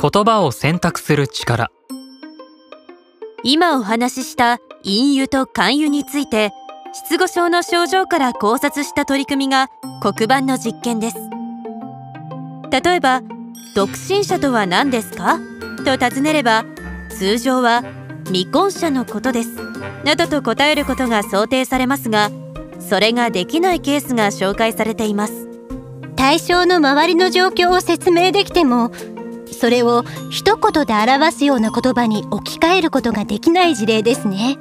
言葉を選択する力。今お話しした陰湯と肝湯について失語症の症状から考察した取り組みが黒板の実験です。例えば独身者とは何ですか？と尋ねれば通常は未婚者のことです。などと答えることが想定されますがそれができないケースが紹介されています。対象の周りの状況を説明できてもそれを一言で表すような言葉に置き換えることができない事例ですね。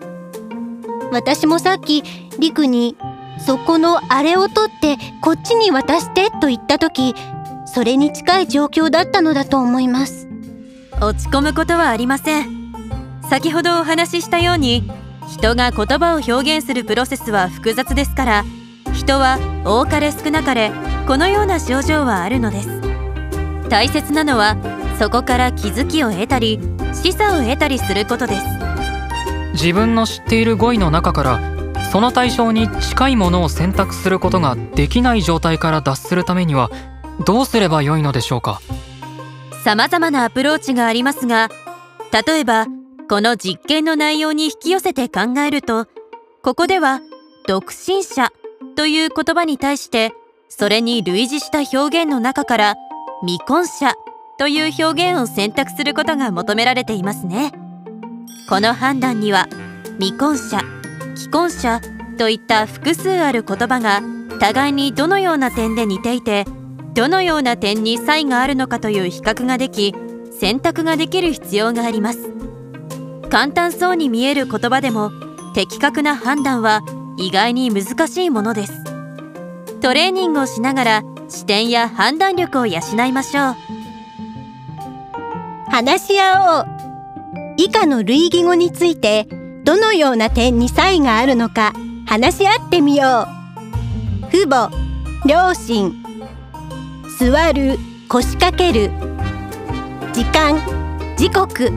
私もさっきりくにそこのあれを取ってこっちに渡してと言った時それに近い状況だったのだと思います。落ち込むことはありません。先ほどお話ししたように人が言葉を表現するプロセスは複雑ですから人は多かれ少なかれこのような症状はあるのです。大切なのはそこから気づきを得たり示唆を得たりすることです。自分の知っている語彙の中からその対象に近いものを選択することができない状態から脱するためにはどうすればよいのでしょうか？様々なアプローチがありますが例えばこの実験の内容に引き寄せて考えるとここでは独身者という言葉に対してそれに類似した表現の中から未婚者という表現を選択することが求められていますね。この判断には未婚者既婚者といった複数ある言葉が互いにどのような点で似ていてどのような点に差異があるのかという比較ができ選択ができる必要があります。簡単そうに見える言葉でも的確な判断は意外に難しいものです。トレーニングをしながら視点や判断力を養いましょう。話し合おう。以下の類義語についてどのような点に差異があるのか話し合ってみよう。父母両親。座る腰掛ける。時間時刻。